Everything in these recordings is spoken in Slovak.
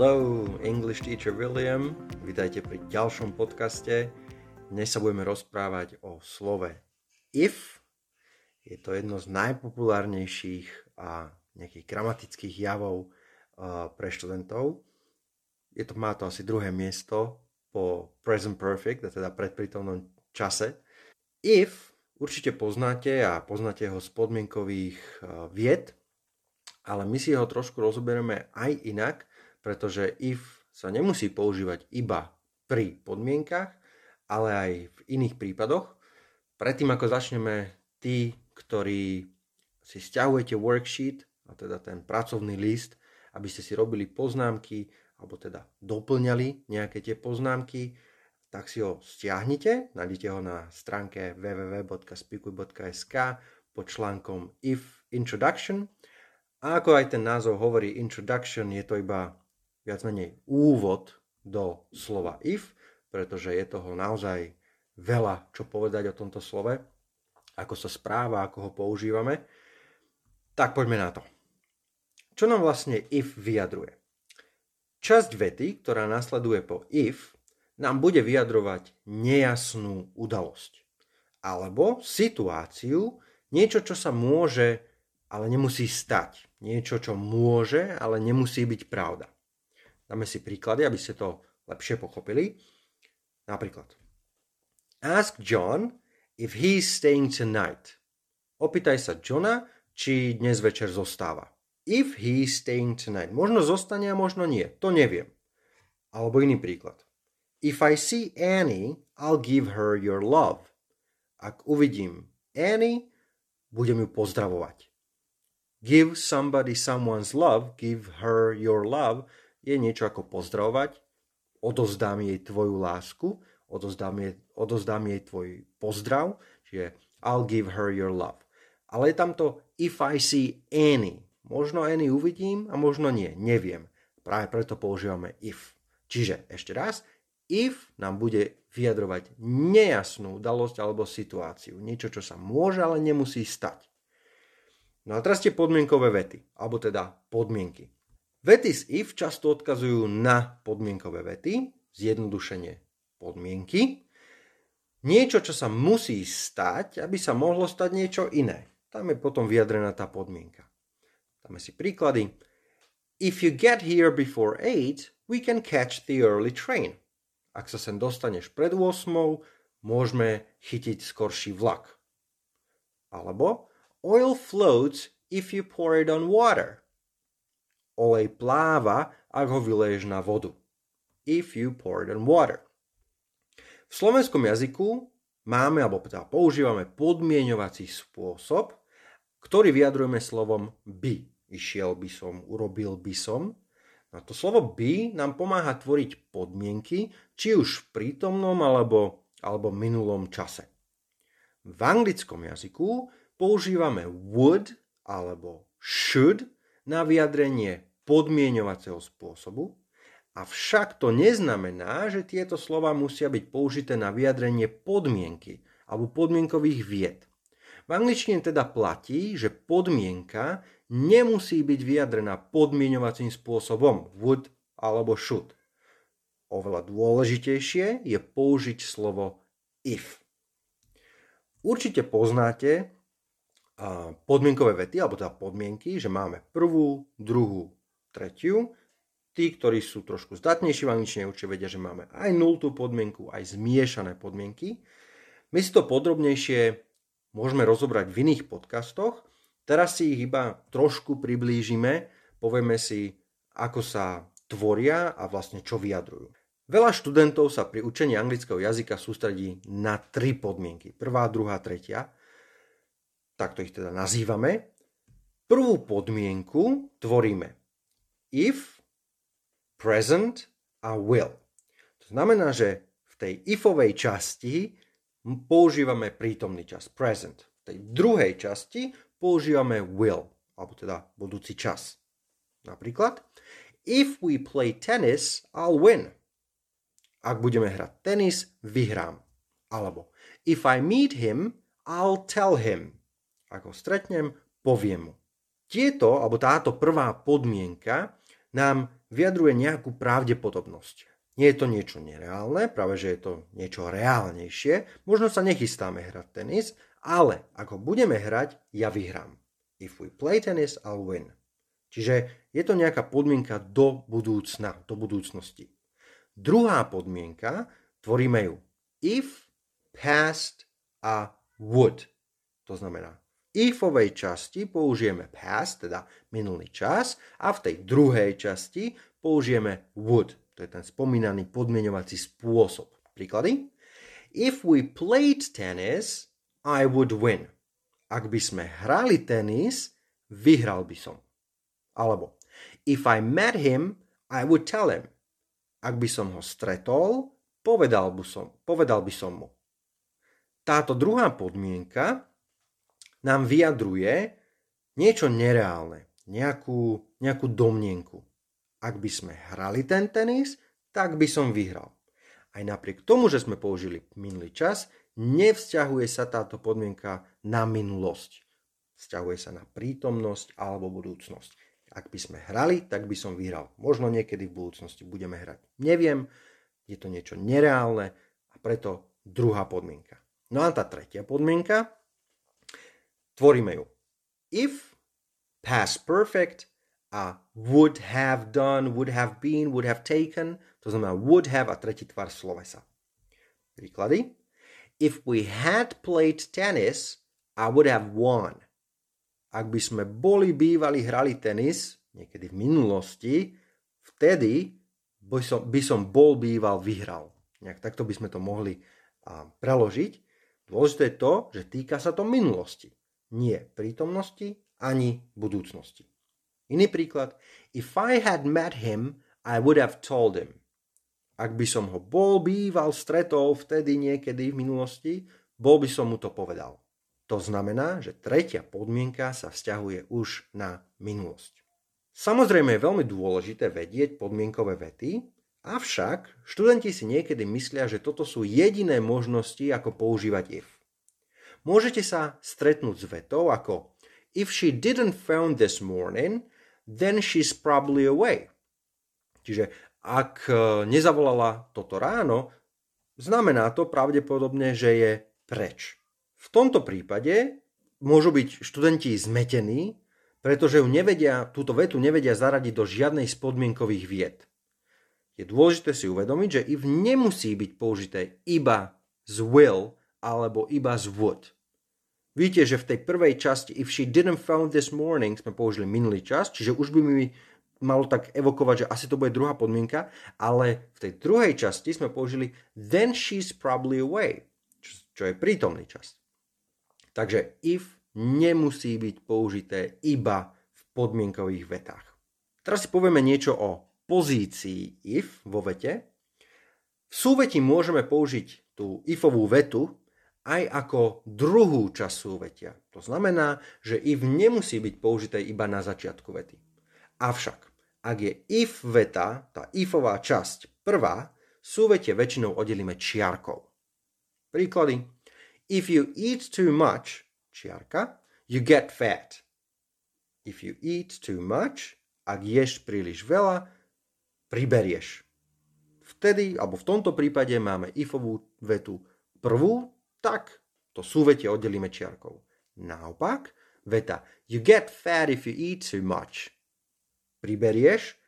Hello, English teacher William. Vítajte pri ďalšom podcaste. Dnes sa budeme rozprávať o slove if. Je to jedno z najpopulárnejších a nejakých gramatických javov pre študentov. Je to, má to asi druhé miesto po present perfect, a teda predprítomnom čase. If určite poznáte a poznáte ho z podmienkových vied, ale my si ho trošku rozoberieme aj inak, pretože if sa nemusí používať iba pri podmienkach, ale aj v iných prípadoch. Predtým ako začneme, tí, ktorí si stiahujete worksheet, a teda ten pracovný list, aby ste si robili poznámky, alebo teda doplňali nejaké tie poznámky, tak si ho stiahnite, nájdete ho na stránke www.spikuj.sk pod článkom If Introduction. A ako aj ten názov hovorí Introduction, je to iba viac menej úvod do slova if, pretože je toho naozaj veľa čo povedať o tomto slove, ako sa správa, ako ho používame. Tak poďme na to. Čo nám vlastne if vyjadruje? Časť vety, ktorá nasleduje po if, nám bude vyjadrovať nejasnú udalosť. Alebo situáciu, niečo, čo sa môže, ale nemusí stať. Niečo, čo môže, ale nemusí byť pravda. Dáme si príklady, aby ste to lepšie pochopili. Napríklad. Ask John if he's staying tonight. Opýtaj sa Johna, či dnes večer zostáva. If he's staying tonight. Možno zostane a možno nie. To neviem. Alebo iný príklad. If I see Annie, I'll give her your love. Ak uvidím Annie, budem ju pozdravovať. Give somebody someone's love, give her your love je niečo ako pozdravovať, odozdám jej tvoju lásku, odozdám jej, odozdám jej tvoj pozdrav, čiže I'll give her your love. Ale je tam to if I see any. Možno any uvidím a možno nie, neviem. Práve preto používame if. Čiže ešte raz, if nám bude vyjadrovať nejasnú udalosť alebo situáciu. Niečo, čo sa môže, ale nemusí stať. No a teraz tie podmienkové vety, alebo teda podmienky. Vety z if často odkazujú na podmienkové vety, zjednodušenie podmienky, niečo, čo sa musí stať, aby sa mohlo stať niečo iné. Tam je potom vyjadrená tá podmienka. Dáme si príklady. If you get here before 8, we can catch the early train. Ak sa sem dostaneš pred 8, môžeme chytiť skorší vlak. Alebo oil floats if you pour it on water olej pláva, ak ho vyleješ na vodu. If you pour it on water. V slovenskom jazyku máme, alebo teda používame podmieňovací spôsob, ktorý vyjadrujeme slovom by. Išiel by som, urobil by som. A to slovo by nám pomáha tvoriť podmienky, či už v prítomnom alebo, alebo minulom čase. V anglickom jazyku používame would alebo should na vyjadrenie podmienovacieho spôsobu, avšak to neznamená, že tieto slova musia byť použité na vyjadrenie podmienky alebo podmienkových vied. V angličtine teda platí, že podmienka nemusí byť vyjadrená podmienovacím spôsobom would alebo should. Oveľa dôležitejšie je použiť slovo if. Určite poznáte podmienkové vety, alebo teda podmienky, že máme prvú, druhú, tretiu. Tí, ktorí sú trošku zdatnejší v angličtine, určite vedia, že máme aj nultú podmienku, aj zmiešané podmienky. My si to podrobnejšie môžeme rozobrať v iných podcastoch. Teraz si ich iba trošku priblížime, povieme si, ako sa tvoria a vlastne čo vyjadrujú. Veľa študentov sa pri učení anglického jazyka sústredí na tri podmienky. Prvá, druhá, tretia. Takto ich teda nazývame. Prvú podmienku tvoríme if, present a will. To znamená, že v tej ifovej časti používame prítomný čas, present. V tej druhej časti používame will, alebo teda budúci čas. Napríklad, if we play tennis, I'll win. Ak budeme hrať tenis, vyhrám. Alebo, if I meet him, I'll tell him. Ak ho stretnem, poviem mu. Tieto, alebo táto prvá podmienka nám vyjadruje nejakú pravdepodobnosť. Nie je to niečo nereálne, práve že je to niečo reálnejšie. Možno sa nechystáme hrať tenis, ale ako budeme hrať, ja vyhrám. If we play tennis, I'll win. Čiže je to nejaká podmienka do budúcna, do budúcnosti. Druhá podmienka, tvoríme ju if, past a would. To znamená, ifovej časti použijeme past, teda minulý čas, a v tej druhej časti použijeme would. To je ten spomínaný podmienovací spôsob. Príklady? If we played tennis, I would win. Ak by sme hrali tenis, vyhral by som. Alebo If I met him, I would tell him. Ak by som ho stretol, povedal by som, povedal by som mu. Táto druhá podmienka nám vyjadruje niečo nereálne, nejakú, nejakú domnienku ak by sme hrali ten tenis, tak by som vyhral. Aj napriek tomu, že sme použili minulý čas, nevzťahuje sa táto podmienka na minulosť. Vzťahuje sa na prítomnosť alebo budúcnosť. Ak by sme hrali, tak by som vyhral. Možno niekedy v budúcnosti budeme hrať. Neviem, je to niečo nereálne a preto druhá podmienka. No a tá tretia podmienka, tvoríme ju. If past perfect a would have done, would have been, would have taken. To znamená would have a tretí tvar slovesa. Príklady. If we had played tennis, I would have won. Ak by sme boli bývali hrali tenis, niekedy v minulosti, vtedy by som, by som bol býval vyhral. Nejak takto by sme to mohli a, preložiť. Dôležité je to, že týka sa to minulosti. Nie prítomnosti ani budúcnosti. Iný príklad. If I had met him, I would have told him. Ak by som ho bol býval, stretol vtedy niekedy v minulosti, bol by som mu to povedal. To znamená, že tretia podmienka sa vzťahuje už na minulosť. Samozrejme je veľmi dôležité vedieť podmienkové vety, avšak študenti si niekedy myslia, že toto sú jediné možnosti, ako používať if. Môžete sa stretnúť s vetou ako If she didn't phone this morning, then she's probably away. Čiže ak e, nezavolala toto ráno, znamená to pravdepodobne, že je preč. V tomto prípade môžu byť študenti zmetení, pretože ju nevedia, túto vetu nevedia zaradiť do žiadnej z podmienkových vied. Je dôležité si uvedomiť, že if nemusí byť použité iba z will alebo iba z would. Vidíte, že v tej prvej časti if she didn't found this morning sme použili minulý čas, čiže už by mi malo tak evokovať, že asi to bude druhá podmienka, ale v tej druhej časti sme použili then she's probably away, čo je prítomný čas. Takže if nemusí byť použité iba v podmienkových vetách. Teraz si povieme niečo o pozícii if vo vete. V súveti môžeme použiť tú ifovú vetu, aj ako druhú časť súvetia. To znamená, že if nemusí byť použité iba na začiatku vety. Avšak, ak je if veta, tá ifová časť prvá, súvetie väčšinou oddelíme čiarkou. Príklady. If you eat too much, čiarka, you get fat. If you eat too much, ak ješ príliš veľa, priberieš. Vtedy, alebo v tomto prípade máme ifovú vetu prvú, tak to súvetie oddelíme čiarkou. Naopak, veta you get fat if you eat too much. Priberieš,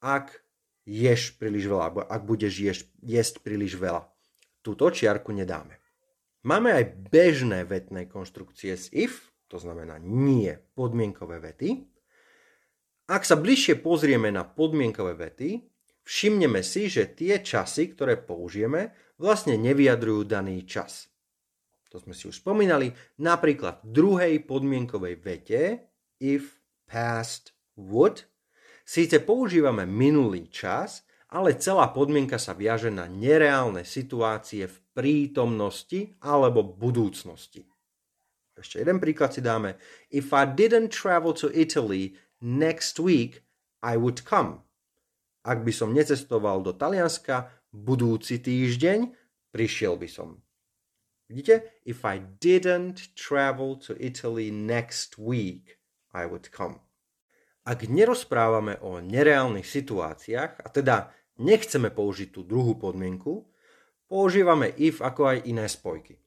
ak ješ príliš veľa, alebo ak budeš ješ, jesť príliš veľa. Túto čiarku nedáme. Máme aj bežné vetné konštrukcie s if, to znamená nie podmienkové vety. Ak sa bližšie pozrieme na podmienkové vety, všimneme si, že tie časy, ktoré použijeme, vlastne nevyjadrujú daný čas to sme si už spomínali, napríklad v druhej podmienkovej vete if, past, would, síce používame minulý čas, ale celá podmienka sa viaže na nereálne situácie v prítomnosti alebo budúcnosti. Ešte jeden príklad si dáme. If I didn't travel to Italy next week, I would come. Ak by som necestoval do Talianska budúci týždeň, prišiel by som. Vidíte? If I didn't travel to Italy next week, I would come. Ak nerozprávame o nereálnych situáciách, a teda nechceme použiť tú druhú podmienku, používame if ako aj iné spojky.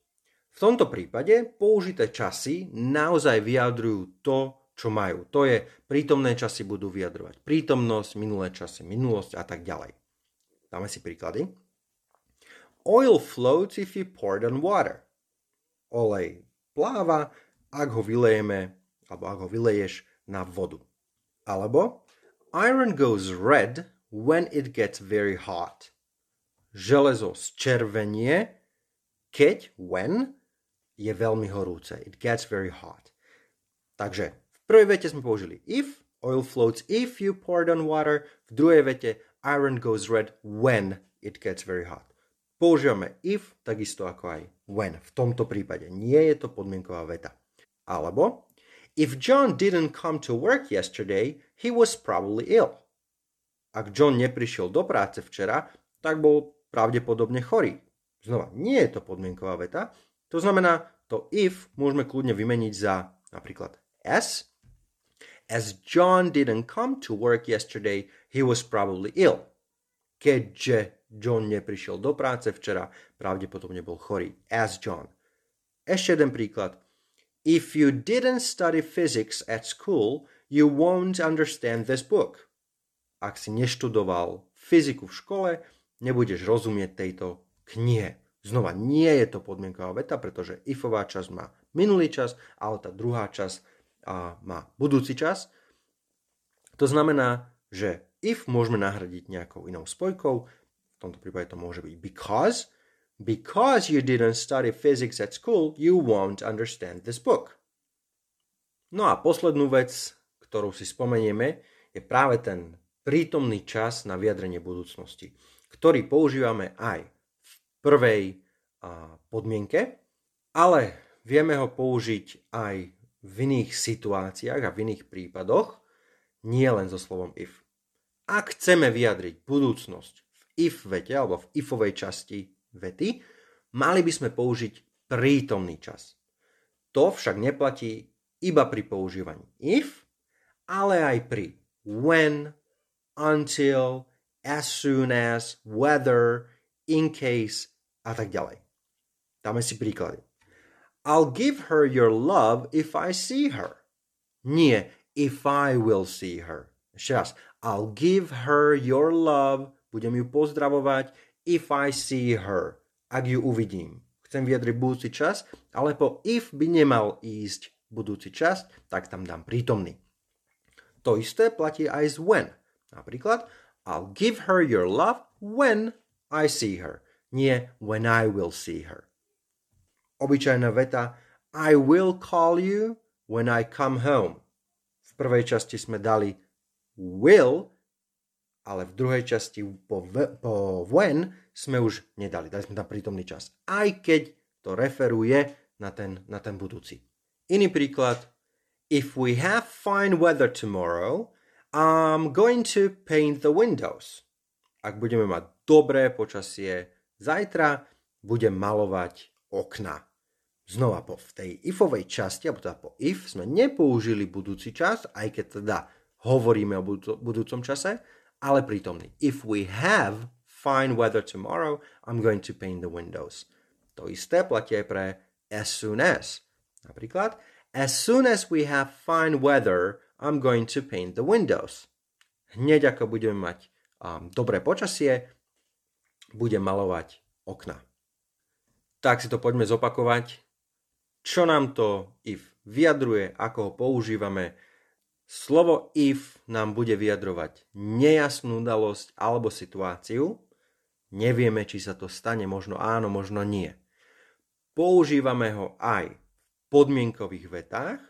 V tomto prípade použité časy naozaj vyjadrujú to, čo majú. To je prítomné časy budú vyjadrovať prítomnosť, minulé časy minulosť a tak ďalej. Dáme si príklady. Oil floats if you pour it on water. Olej pláva, ak ho vylejeme, alebo ak ho vyleješ na vodu. Alebo Iron goes red when it gets very hot. Železo zčervenie, keď, when, je veľmi horúce. It gets very hot. Takže v prvej vete sme použili if, oil floats if you pour it on water. V druhej vete iron goes red when it gets very hot. Používame if takisto ako aj when. V tomto prípade nie je to podmienková veta. Alebo If John didn't come to work yesterday, he was probably ill. Ak John neprišiel do práce včera, tak bol pravdepodobne chorý. Znova, nie je to podmienková veta. To znamená, to if môžeme kľudne vymeniť za napríklad as. As John didn't come to work yesterday, he was probably ill. Keďže John neprišiel do práce včera, pravdepodobne bol chorý. As John. Ešte jeden príklad. If you didn't study physics at school, you won't understand this book. Ak si neštudoval fyziku v škole, nebudeš rozumieť tejto knihe. Znova, nie je to podmienková veta, pretože ifová časť má minulý čas, ale tá druhá časť má budúci čas. To znamená, že if môžeme nahradiť nejakou inou spojkou, tomto prípade to môže byť because, Because you didn't study physics at school, you won't understand this book. No a poslednú vec, ktorú si spomenieme, je práve ten prítomný čas na vyjadrenie budúcnosti, ktorý používame aj v prvej podmienke, ale vieme ho použiť aj v iných situáciách a v iných prípadoch, nie len so slovom if. Ak chceme vyjadriť budúcnosť if vete alebo v ifovej časti vety, mali by sme použiť prítomný čas. To však neplatí iba pri používaní if, ale aj pri when, until, as soon as, whether, in case a tak ďalej. Dáme si príklady. I'll give her your love if I see her. Nie, if I will see her. Ešte raz. I'll give her your love, budem ju pozdravovať, if I see her, ak ju uvidím. Chcem vyjadriť budúci čas, ale po if by nemal ísť budúci čas, tak tam dám prítomný. To isté platí aj z when. Napríklad, I'll give her your love when I see her. Nie when I will see her. Obyčajná veta I will call you when I come home. V prvej časti sme dali will, ale v druhej časti po, po when sme už nedali. Dali sme tam prítomný čas. Aj keď to referuje na ten, na ten budúci. Iný príklad. If we have fine weather tomorrow, I'm going to paint the windows. Ak budeme mať dobré počasie zajtra, budem malovať okna. Znova po v tej ifovej časti, alebo teda po if, sme nepoužili budúci čas, aj keď teda hovoríme o budúcom čase, ale prítomný. If we have fine weather tomorrow, I'm going to paint the windows. To isté platí aj pre as soon as. Napríklad, as soon as we have fine weather, I'm going to paint the windows. Hneď ako budeme mať um, dobré počasie, budem malovať okna. Tak si to poďme zopakovať. Čo nám to if vyjadruje, ako ho používame, Slovo if nám bude vyjadrovať nejasnú udalosť alebo situáciu. Nevieme, či sa to stane, možno áno, možno nie. Používame ho aj v podmienkových vetách.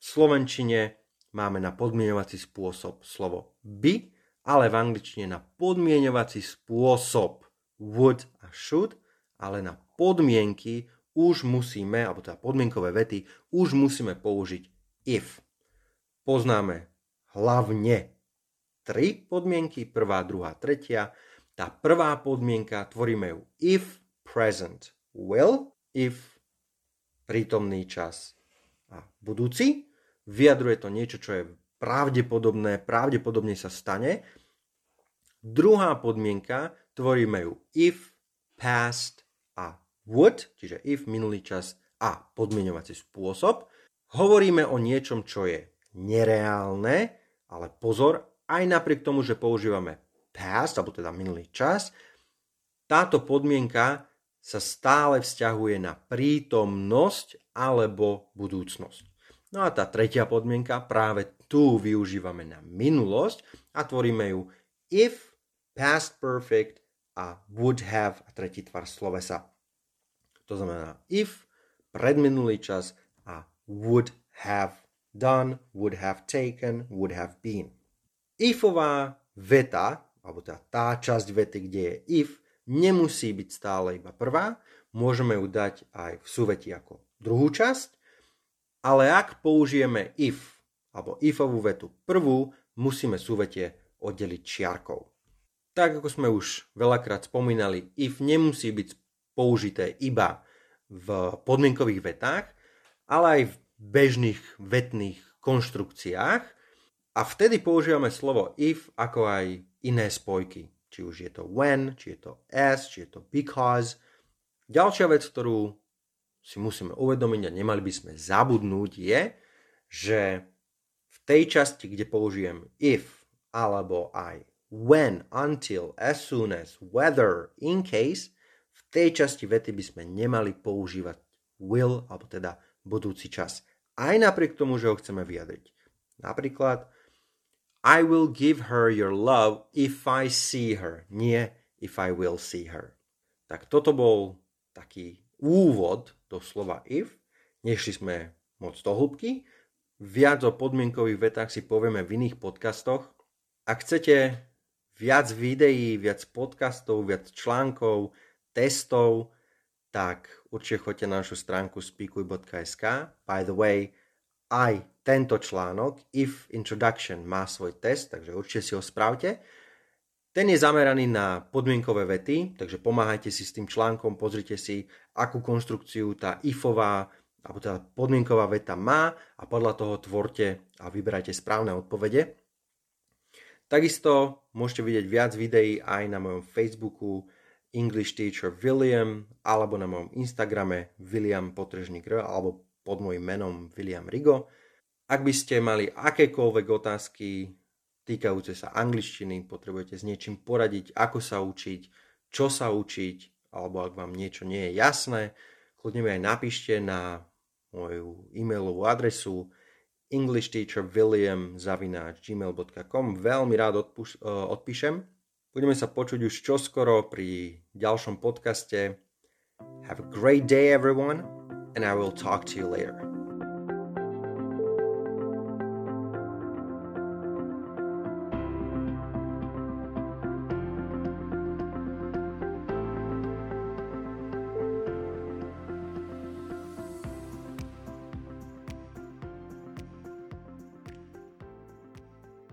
V slovenčine máme na podmienovací spôsob slovo by, ale v angličtine na podmienovací spôsob would a should, ale na podmienky už musíme, alebo teda podmienkové vety, už musíme použiť if poznáme hlavne tri podmienky, prvá, druhá, tretia. Tá prvá podmienka, tvoríme ju if present will, if prítomný čas a budúci. Vyjadruje to niečo, čo je pravdepodobné, pravdepodobne sa stane. Druhá podmienka, tvoríme ju if, past a would, čiže if, minulý čas a podmienovací spôsob. Hovoríme o niečom, čo je nereálne, ale pozor, aj napriek tomu, že používame past, alebo teda minulý čas, táto podmienka sa stále vzťahuje na prítomnosť alebo budúcnosť. No a tá tretia podmienka práve tu využívame na minulosť a tvoríme ju if, past perfect a would have a tretí tvar slovesa. To znamená if, predminulý čas a would have done, would have taken, would have been. Ifová veta, alebo tá, tá časť vety, kde je if, nemusí byť stále iba prvá, môžeme ju dať aj v súveti ako druhú časť, ale ak použijeme if, alebo ifovú vetu prvú, musíme súvetie oddeliť čiarkou. Tak ako sme už veľakrát spomínali, if nemusí byť použité iba v podmienkových vetách, ale aj v bežných vetných konštrukciách a vtedy používame slovo if ako aj iné spojky. Či už je to when, či je to as, či je to because. Ďalšia vec, ktorú si musíme uvedomiť a nemali by sme zabudnúť je, že v tej časti, kde použijem if alebo aj when, until, as soon as, whether, in case, v tej časti vety by sme nemali používať will, alebo teda budúci čas. Aj napriek tomu, že ho chceme vyjadriť. Napríklad, I will give her your love if I see her. Nie if I will see her. Tak toto bol taký úvod do slova if. Nešli sme moc do hĺbky. Viac o podmienkových vetách si povieme v iných podcastoch. Ak chcete viac videí, viac podcastov, viac článkov, testov, tak určite choďte na našu stránku speakuj.sk. By the way, aj tento článok, If Introduction, má svoj test, takže určite si ho spravte. Ten je zameraný na podmienkové vety, takže pomáhajte si s tým článkom, pozrite si, akú konštrukciu tá ifová alebo tá podmienková veta má a podľa toho tvorte a vyberajte správne odpovede. Takisto môžete vidieť viac videí aj na mojom Facebooku English Teacher William alebo na mojom Instagrame William Potrežník alebo pod môjim menom William Rigo. Ak by ste mali akékoľvek otázky týkajúce sa angličtiny, potrebujete s niečím poradiť, ako sa učiť, čo sa učiť, alebo ak vám niečo nie je jasné, kľudne mi aj napíšte na moju e-mailovú adresu englishteacherwilliam.gmail.com Veľmi rád odpuš- e, odpíšem. Budeme sa počuť už čoskoro pri ďalšom podcaste. Have a great day everyone and I will talk to you later.